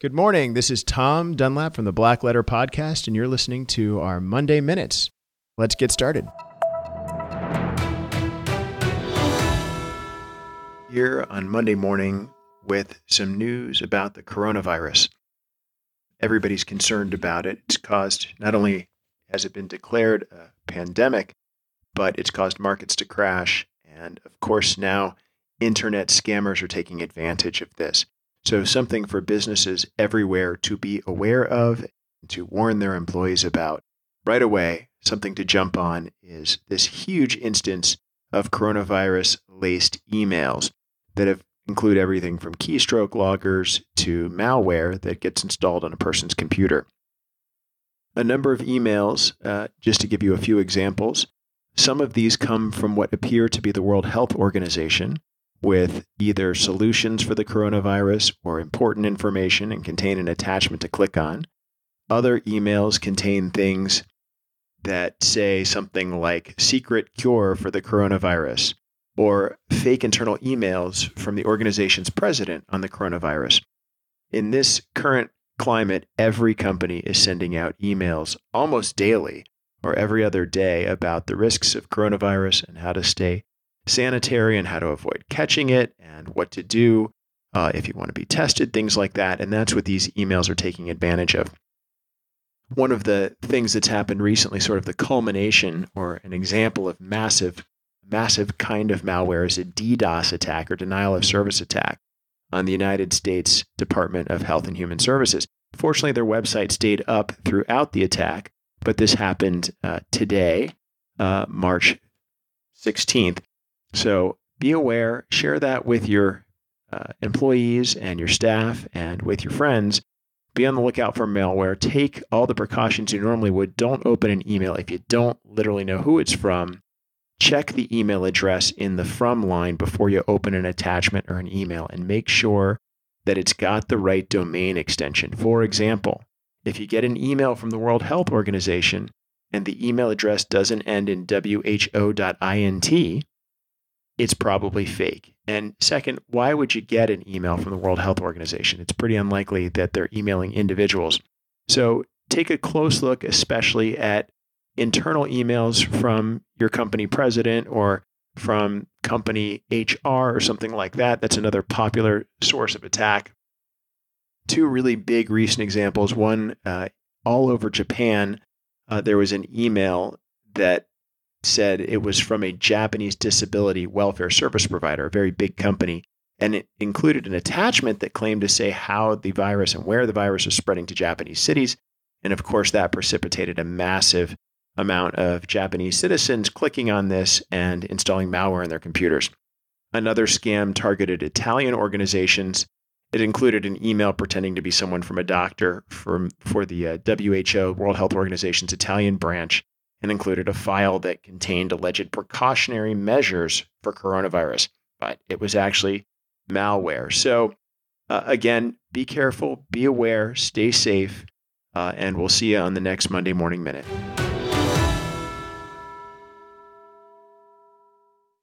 Good morning. This is Tom Dunlap from the Black Letter Podcast, and you're listening to our Monday Minutes. Let's get started. Here on Monday morning with some news about the coronavirus. Everybody's concerned about it. It's caused not only has it been declared a pandemic, but it's caused markets to crash. And of course, now internet scammers are taking advantage of this. So, something for businesses everywhere to be aware of, to warn their employees about right away, something to jump on is this huge instance of coronavirus laced emails that have include everything from keystroke loggers to malware that gets installed on a person's computer. A number of emails, uh, just to give you a few examples. Some of these come from what appear to be the World Health Organization, with either solutions for the coronavirus or important information and contain an attachment to click on. Other emails contain things that say something like secret cure for the coronavirus or fake internal emails from the organization's president on the coronavirus. In this current climate, every company is sending out emails almost daily or every other day about the risks of coronavirus and how to stay sanitary and how to avoid catching it and what to do uh, if you want to be tested, things like that. And that's what these emails are taking advantage of. One of the things that's happened recently, sort of the culmination or an example of massive, massive kind of malware, is a DDoS attack or denial of service attack on the United States Department of Health and Human Services. Fortunately, their website stayed up throughout the attack, but this happened uh, today, uh, March 16th. So be aware, share that with your uh, employees and your staff and with your friends. Be on the lookout for malware. Take all the precautions you normally would. Don't open an email if you don't literally know who it's from. Check the email address in the from line before you open an attachment or an email and make sure that it's got the right domain extension. For example, if you get an email from the World Health Organization and the email address doesn't end in who.int, it's probably fake. And second, why would you get an email from the World Health Organization? It's pretty unlikely that they're emailing individuals. So take a close look, especially at internal emails from your company president or from company HR or something like that. That's another popular source of attack. Two really big recent examples. One, uh, all over Japan, uh, there was an email that said it was from a Japanese disability welfare service provider, a very big company. And it included an attachment that claimed to say how the virus and where the virus was spreading to Japanese cities. And of course, that precipitated a massive amount of Japanese citizens clicking on this and installing malware in their computers. Another scam targeted Italian organizations. It included an email pretending to be someone from a doctor from, for the uh, WHO, World Health Organization's Italian branch, and included a file that contained alleged precautionary measures for coronavirus, but it was actually malware. So, uh, again, be careful, be aware, stay safe, uh, and we'll see you on the next Monday Morning Minute.